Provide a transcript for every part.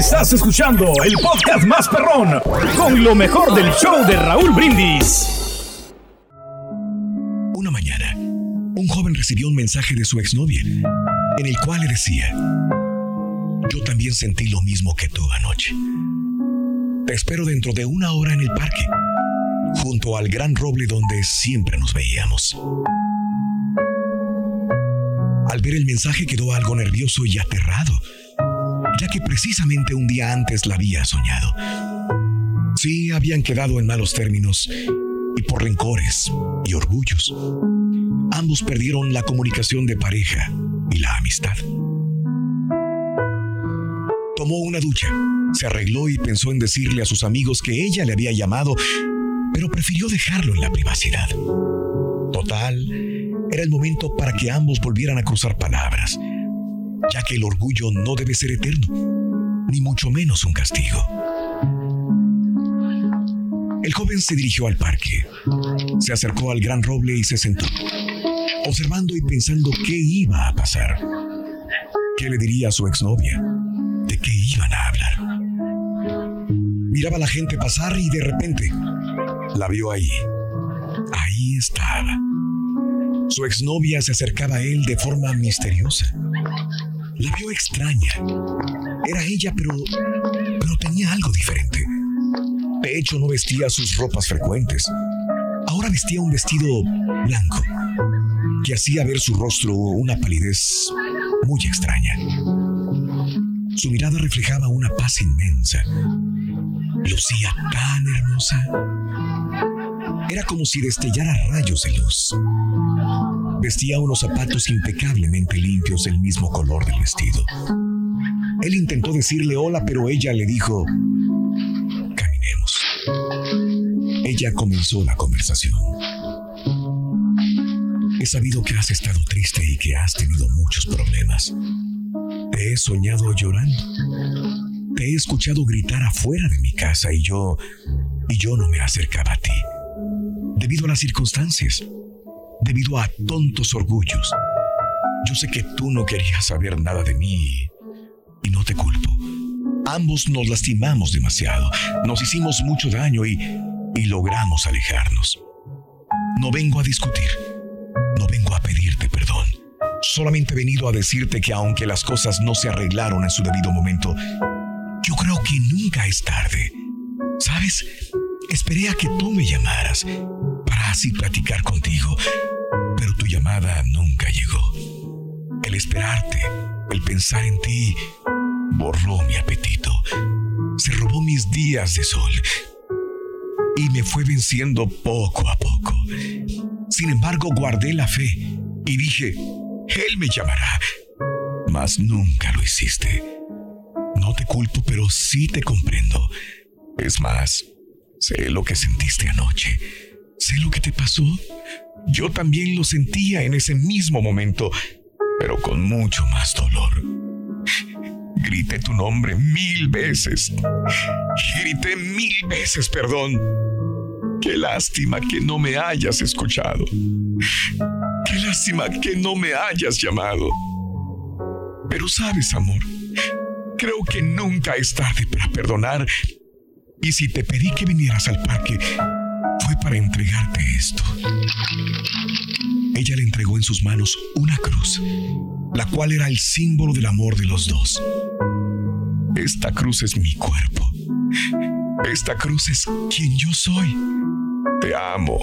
Estás escuchando el podcast más perrón con lo mejor del show de Raúl Brindis. Una mañana, un joven recibió un mensaje de su exnovia en el cual le decía, yo también sentí lo mismo que tú anoche. Te espero dentro de una hora en el parque, junto al gran roble donde siempre nos veíamos. Al ver el mensaje quedó algo nervioso y aterrado ya que precisamente un día antes la había soñado. Sí, habían quedado en malos términos y por rencores y orgullos. Ambos perdieron la comunicación de pareja y la amistad. Tomó una ducha, se arregló y pensó en decirle a sus amigos que ella le había llamado, pero prefirió dejarlo en la privacidad. Total, era el momento para que ambos volvieran a cruzar palabras ya que el orgullo no debe ser eterno, ni mucho menos un castigo. El joven se dirigió al parque, se acercó al gran roble y se sentó, observando y pensando qué iba a pasar. ¿Qué le diría a su exnovia? ¿De qué iban a hablar? Miraba a la gente pasar y de repente la vio ahí. Ahí estaba. Su exnovia se acercaba a él de forma misteriosa. La vio extraña. Era ella, pero, pero tenía algo diferente. De hecho, no vestía sus ropas frecuentes. Ahora vestía un vestido blanco que hacía ver su rostro una palidez muy extraña. Su mirada reflejaba una paz inmensa. Lucía tan hermosa. Era como si destellara rayos de luz. Vestía unos zapatos impecablemente limpios del mismo color del vestido. Él intentó decirle hola, pero ella le dijo, caminemos. Ella comenzó la conversación. He sabido que has estado triste y que has tenido muchos problemas. Te he soñado llorando. Te he escuchado gritar afuera de mi casa y yo... y yo no me acercaba a ti. Debido a las circunstancias debido a tontos orgullos. Yo sé que tú no querías saber nada de mí y no te culpo. Ambos nos lastimamos demasiado, nos hicimos mucho daño y, y logramos alejarnos. No vengo a discutir, no vengo a pedirte perdón. Solamente he venido a decirte que aunque las cosas no se arreglaron en su debido momento, yo creo que nunca es tarde. ¿Sabes? Esperé a que tú me llamaras para así platicar contigo pero tu llamada nunca llegó. El esperarte, el pensar en ti, borró mi apetito, se robó mis días de sol y me fue venciendo poco a poco. Sin embargo, guardé la fe y dije, Él me llamará, mas nunca lo hiciste. No te culpo, pero sí te comprendo. Es más, sé lo que sentiste anoche. Sé lo que te pasó. Yo también lo sentía en ese mismo momento, pero con mucho más dolor. Grité tu nombre mil veces. Grité mil veces perdón. Qué lástima que no me hayas escuchado. Qué lástima que no me hayas llamado. Pero sabes, amor, creo que nunca es tarde para perdonar. Y si te pedí que vinieras al parque, fue para entregarte esto. Ella le entregó en sus manos una cruz, la cual era el símbolo del amor de los dos. Esta cruz es mi cuerpo. Esta cruz es quien yo soy. Te amo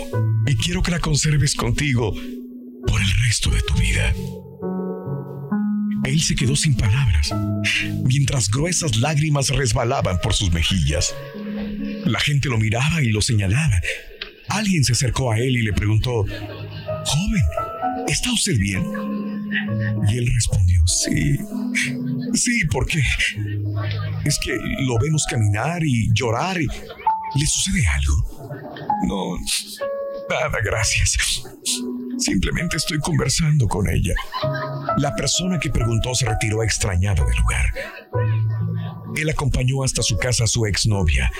y quiero que la conserves contigo por el resto de tu vida. Él se quedó sin palabras, mientras gruesas lágrimas resbalaban por sus mejillas. La gente lo miraba y lo señalaba. Alguien se acercó a él y le preguntó, Joven, ¿está usted bien? Y él respondió, sí, Sí, porque es que lo vemos caminar y llorar y le sucede algo. No, nada, gracias. Simplemente estoy conversando con ella. La persona que preguntó se retiró extrañado del lugar. Él acompañó hasta su casa a su exnovia.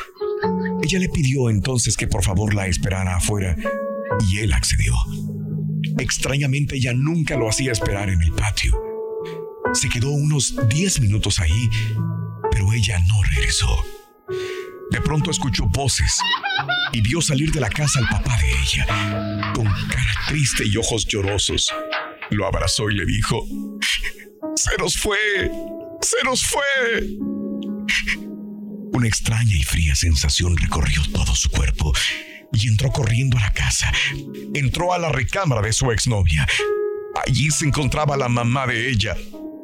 Ella le pidió entonces que por favor la esperara afuera y él accedió. Extrañamente ella nunca lo hacía esperar en el patio. Se quedó unos 10 minutos ahí, pero ella no regresó. De pronto escuchó voces y vio salir de la casa al papá de ella, con cara triste y ojos llorosos. Lo abrazó y le dijo, ¡Se nos fue! ¡Se nos fue! Una extraña y fría sensación recorrió todo su cuerpo y entró corriendo a la casa. Entró a la recámara de su exnovia. Allí se encontraba la mamá de ella,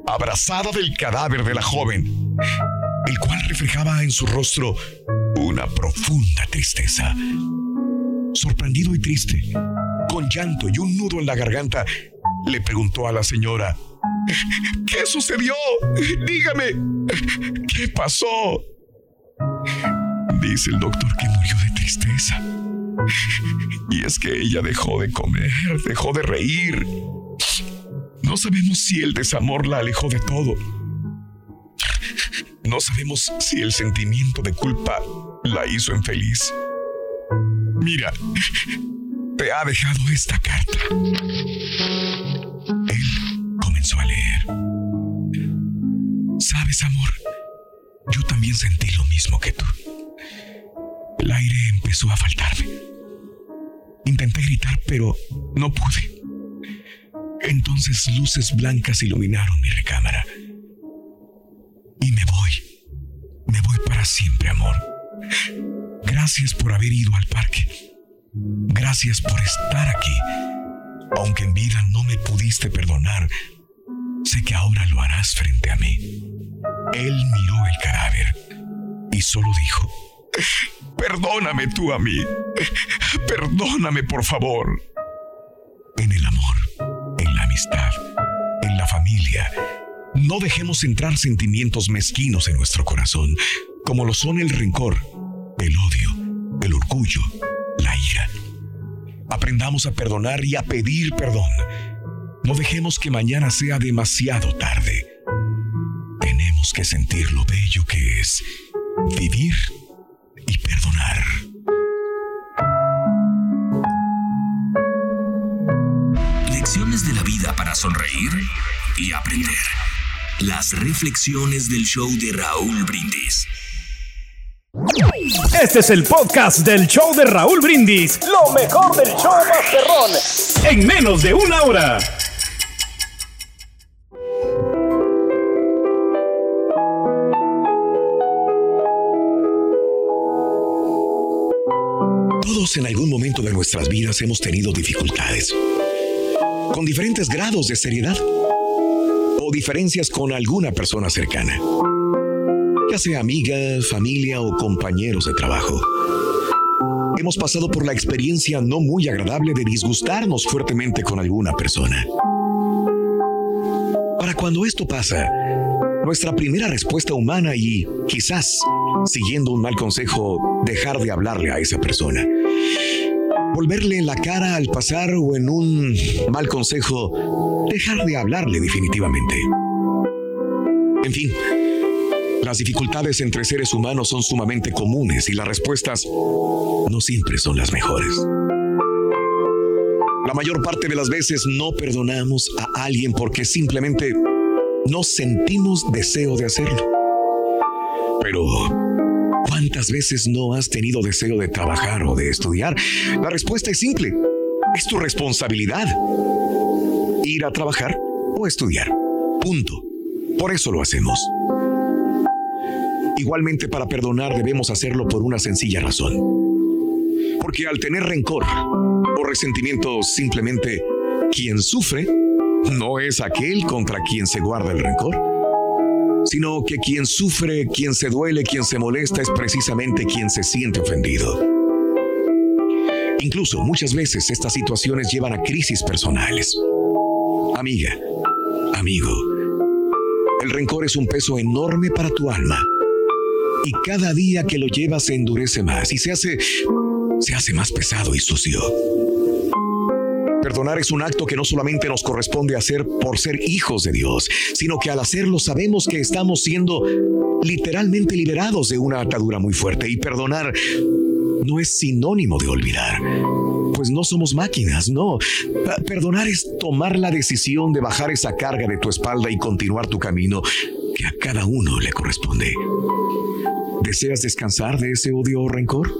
abrazada del cadáver de la joven, el cual reflejaba en su rostro una profunda tristeza. Sorprendido y triste, con llanto y un nudo en la garganta, le preguntó a la señora, ¿Qué sucedió? Dígame, ¿qué pasó? Dice el doctor que murió de tristeza. Y es que ella dejó de comer, dejó de reír. No sabemos si el desamor la alejó de todo. No sabemos si el sentimiento de culpa la hizo infeliz. Mira, te ha dejado esta carta. Él comenzó a leer. Sabes, amor, yo también sentí lo mismo que tú. El aire empezó a faltarme. Intenté gritar, pero no pude. Entonces luces blancas iluminaron mi recámara. Y me voy. Me voy para siempre, amor. Gracias por haber ido al parque. Gracias por estar aquí. Aunque en vida no me pudiste perdonar, sé que ahora lo harás frente a mí. Él miró el cadáver y solo dijo, Perdóname tú a mí. Perdóname, por favor. En el amor, en la amistad, en la familia, no dejemos entrar sentimientos mezquinos en nuestro corazón, como lo son el rencor, el odio, el orgullo, la ira. Aprendamos a perdonar y a pedir perdón. No dejemos que mañana sea demasiado tarde. Tenemos que sentir lo bello que es vivir y perdonar. Lecciones de la vida para sonreír y aprender. Las reflexiones del show de Raúl Brindis. Este es el podcast del show de Raúl Brindis. Lo mejor del show Masterrón. En menos de una hora. En algún momento de nuestras vidas hemos tenido dificultades, con diferentes grados de seriedad o diferencias con alguna persona cercana, ya sea amiga, familia o compañeros de trabajo. Hemos pasado por la experiencia no muy agradable de disgustarnos fuertemente con alguna persona. Para cuando esto pasa, nuestra primera respuesta humana y quizás, siguiendo un mal consejo, dejar de hablarle a esa persona. Volverle la cara al pasar o en un mal consejo, dejar de hablarle definitivamente. En fin, las dificultades entre seres humanos son sumamente comunes y las respuestas no siempre son las mejores. La mayor parte de las veces no perdonamos a alguien porque simplemente no sentimos deseo de hacerlo. Pero, ¿cuántas veces no has tenido deseo de trabajar o de estudiar? La respuesta es simple. Es tu responsabilidad. Ir a trabajar o estudiar. Punto. Por eso lo hacemos. Igualmente para perdonar debemos hacerlo por una sencilla razón. Porque al tener rencor o resentimiento simplemente quien sufre no es aquel contra quien se guarda el rencor, sino que quien sufre, quien se duele, quien se molesta es precisamente quien se siente ofendido. Incluso muchas veces estas situaciones llevan a crisis personales. Amiga, amigo, El rencor es un peso enorme para tu alma. Y cada día que lo llevas se endurece más y se hace se hace más pesado y sucio. Perdonar es un acto que no solamente nos corresponde hacer por ser hijos de Dios, sino que al hacerlo sabemos que estamos siendo literalmente liberados de una atadura muy fuerte. Y perdonar no es sinónimo de olvidar, pues no somos máquinas, no. Perdonar es tomar la decisión de bajar esa carga de tu espalda y continuar tu camino que a cada uno le corresponde. ¿Deseas descansar de ese odio o rencor?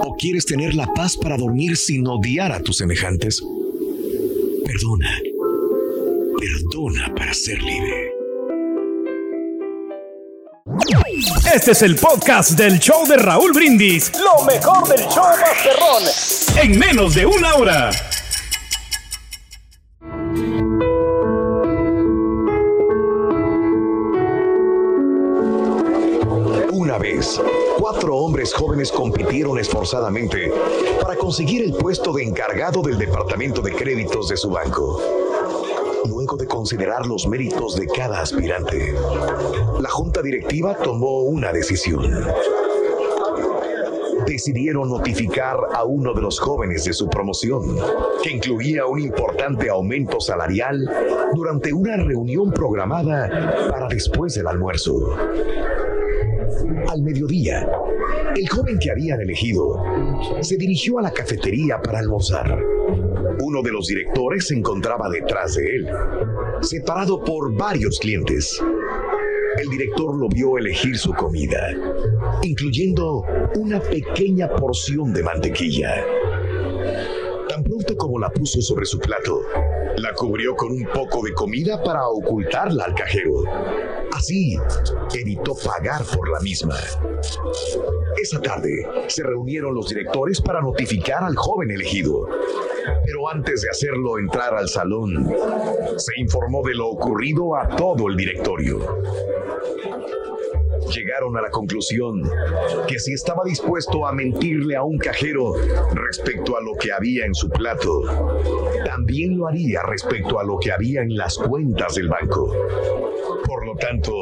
¿O quieres tener la paz para dormir sin odiar a tus semejantes? Perdona. Perdona para ser libre. Este es el podcast del show de Raúl Brindis. Lo mejor del show Masterrón. En menos de una hora. Cuatro hombres jóvenes compitieron esforzadamente para conseguir el puesto de encargado del departamento de créditos de su banco. Luego de considerar los méritos de cada aspirante, la junta directiva tomó una decisión. Decidieron notificar a uno de los jóvenes de su promoción, que incluía un importante aumento salarial durante una reunión programada para después del almuerzo. Al mediodía, el joven que habían elegido se dirigió a la cafetería para almorzar. Uno de los directores se encontraba detrás de él, separado por varios clientes. El director lo vio elegir su comida, incluyendo una pequeña porción de mantequilla. Como la puso sobre su plato, la cubrió con un poco de comida para ocultarla al cajero. Así, evitó pagar por la misma. Esa tarde, se reunieron los directores para notificar al joven elegido. Pero antes de hacerlo entrar al salón, se informó de lo ocurrido a todo el directorio llegaron a la conclusión que si estaba dispuesto a mentirle a un cajero respecto a lo que había en su plato, también lo haría respecto a lo que había en las cuentas del banco. Por lo tanto,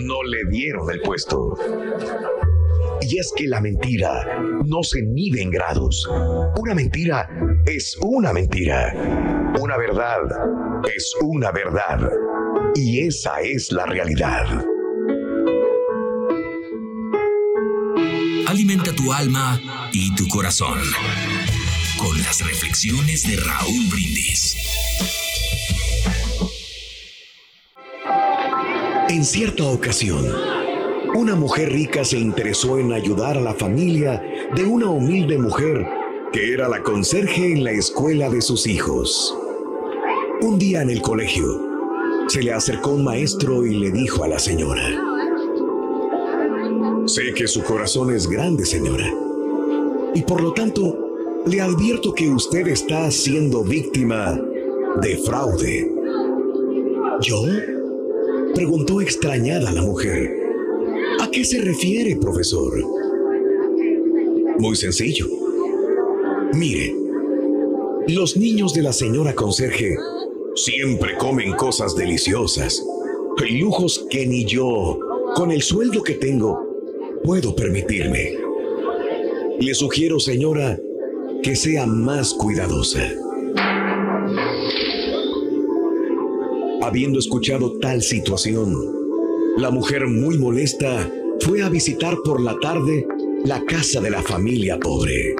no le dieron el puesto. Y es que la mentira no se mide en grados. Una mentira es una mentira. Una verdad es una verdad. Y esa es la realidad. Tu alma y tu corazón con las reflexiones de Raúl Brindis. En cierta ocasión, una mujer rica se interesó en ayudar a la familia de una humilde mujer que era la conserje en la escuela de sus hijos. Un día en el colegio, se le acercó un maestro y le dijo a la señora, Sé que su corazón es grande, señora. Y por lo tanto, le advierto que usted está siendo víctima de fraude. ¿Yo? Preguntó extrañada la mujer. ¿A qué se refiere, profesor? Muy sencillo. Mire, los niños de la señora conserje siempre comen cosas deliciosas, lujos que ni yo, con el sueldo que tengo, puedo permitirme. Le sugiero, señora, que sea más cuidadosa. Habiendo escuchado tal situación, la mujer muy molesta fue a visitar por la tarde la casa de la familia pobre.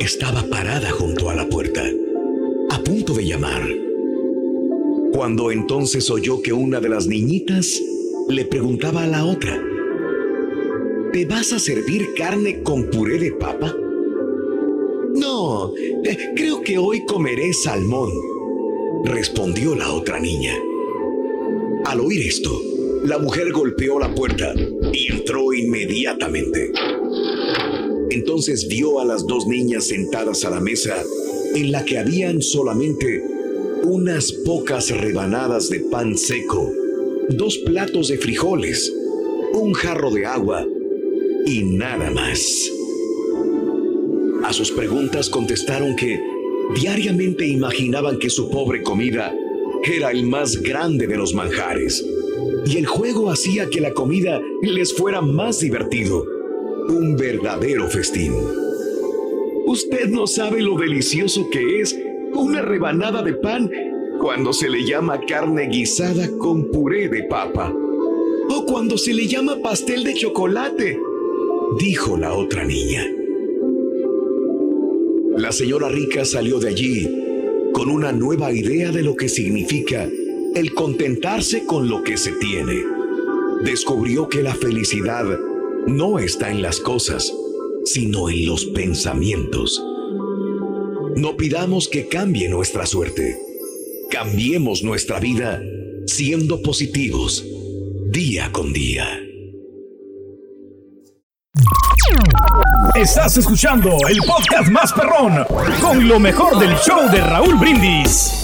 Estaba parada junto a la puerta, a punto de llamar, cuando entonces oyó que una de las niñitas le preguntaba a la otra, ¿te vas a servir carne con puré de papa? No, eh, creo que hoy comeré salmón, respondió la otra niña. Al oír esto, la mujer golpeó la puerta y entró inmediatamente. Entonces vio a las dos niñas sentadas a la mesa en la que habían solamente unas pocas rebanadas de pan seco dos platos de frijoles, un jarro de agua y nada más. A sus preguntas contestaron que diariamente imaginaban que su pobre comida era el más grande de los manjares. Y el juego hacía que la comida les fuera más divertido. Un verdadero festín. Usted no sabe lo delicioso que es una rebanada de pan cuando se le llama carne guisada con puré de papa. O cuando se le llama pastel de chocolate, dijo la otra niña. La señora rica salió de allí con una nueva idea de lo que significa el contentarse con lo que se tiene. Descubrió que la felicidad no está en las cosas, sino en los pensamientos. No pidamos que cambie nuestra suerte. Cambiemos nuestra vida siendo positivos día con día. Estás escuchando el podcast más perrón con lo mejor del show de Raúl Brindis.